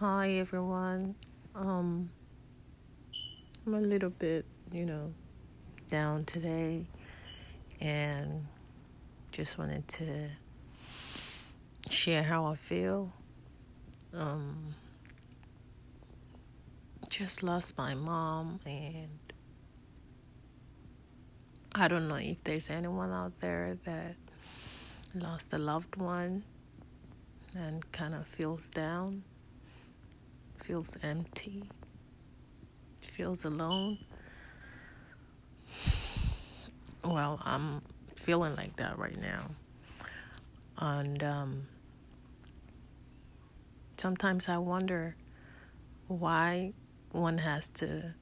Hi everyone. Um I'm a little bit, you know, down today and just wanted to share how I feel. Um just lost my mom and I don't know if there's anyone out there that lost a loved one and kind of feels down feels empty, feels alone. Well, I'm feeling like that right now. And um, sometimes I wonder why one has to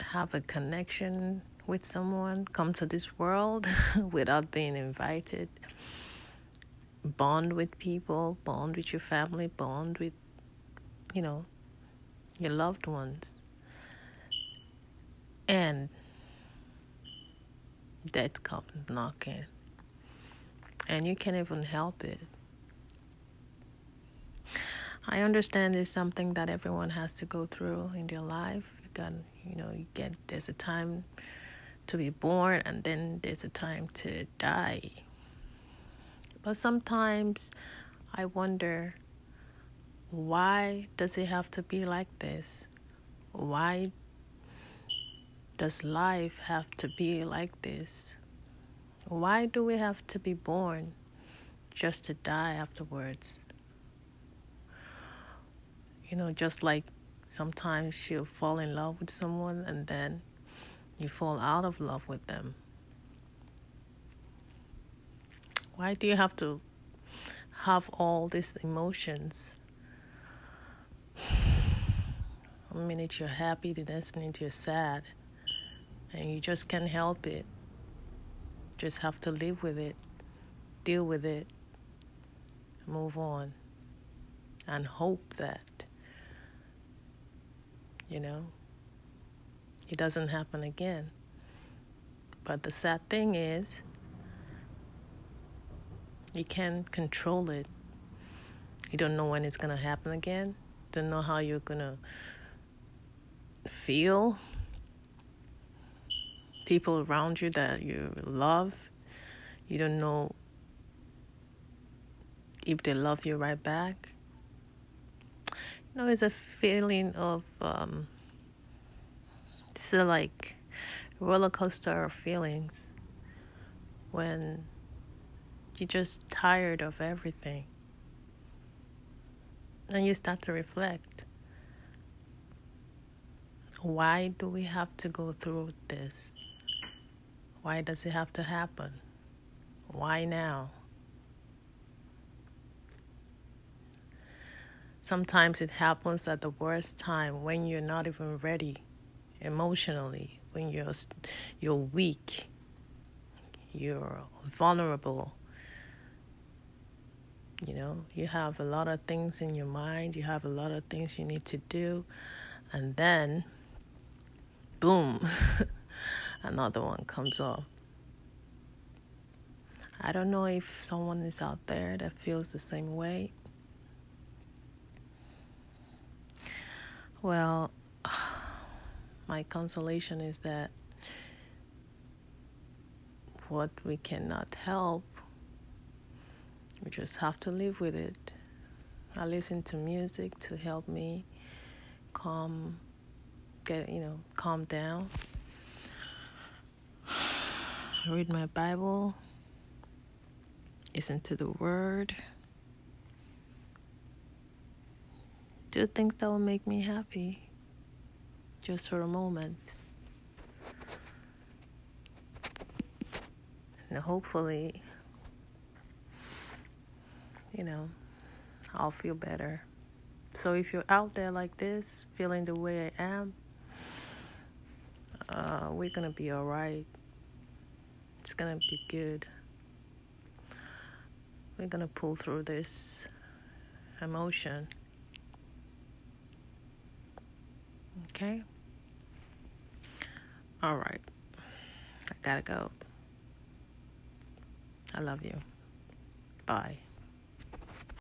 have a connection with someone, come to this world without being invited, bond with people, bond with your family, bond with you know, your loved ones. And death comes knocking. And you can't even help it. I understand it's something that everyone has to go through in their life. You got, you know, you get there's a time to be born and then there's a time to die. But sometimes I wonder why does it have to be like this? Why does life have to be like this? Why do we have to be born just to die afterwards? You know, just like sometimes you fall in love with someone and then you fall out of love with them. Why do you have to have all these emotions One minute you're happy, the next minute you're sad. And you just can't help it. Just have to live with it, deal with it, move on, and hope that, you know, it doesn't happen again. But the sad thing is, you can't control it. You don't know when it's going to happen again. Don't know how you're going to feel people around you that you love. You don't know if they love you right back. You know, it's a feeling of um, it's a, like roller coaster of feelings when you're just tired of everything and you start to reflect why do we have to go through this? Why does it have to happen? Why now? Sometimes it happens at the worst time when you're not even ready emotionally, when you're you're weak, you're vulnerable. You know, you have a lot of things in your mind, you have a lot of things you need to do, and then boom, another one comes off. I don't know if someone is out there that feels the same way. Well, my consolation is that what we cannot help, we just have to live with it. I listen to music to help me calm get you know calm down. Read my bible. Listen to the word. Do things that will make me happy. Just for a moment. And hopefully you know I'll feel better. So if you're out there like this feeling the way I am uh, we're gonna be all right. It's gonna be good. We're gonna pull through this emotion. Okay? All right. I gotta go. I love you. Bye.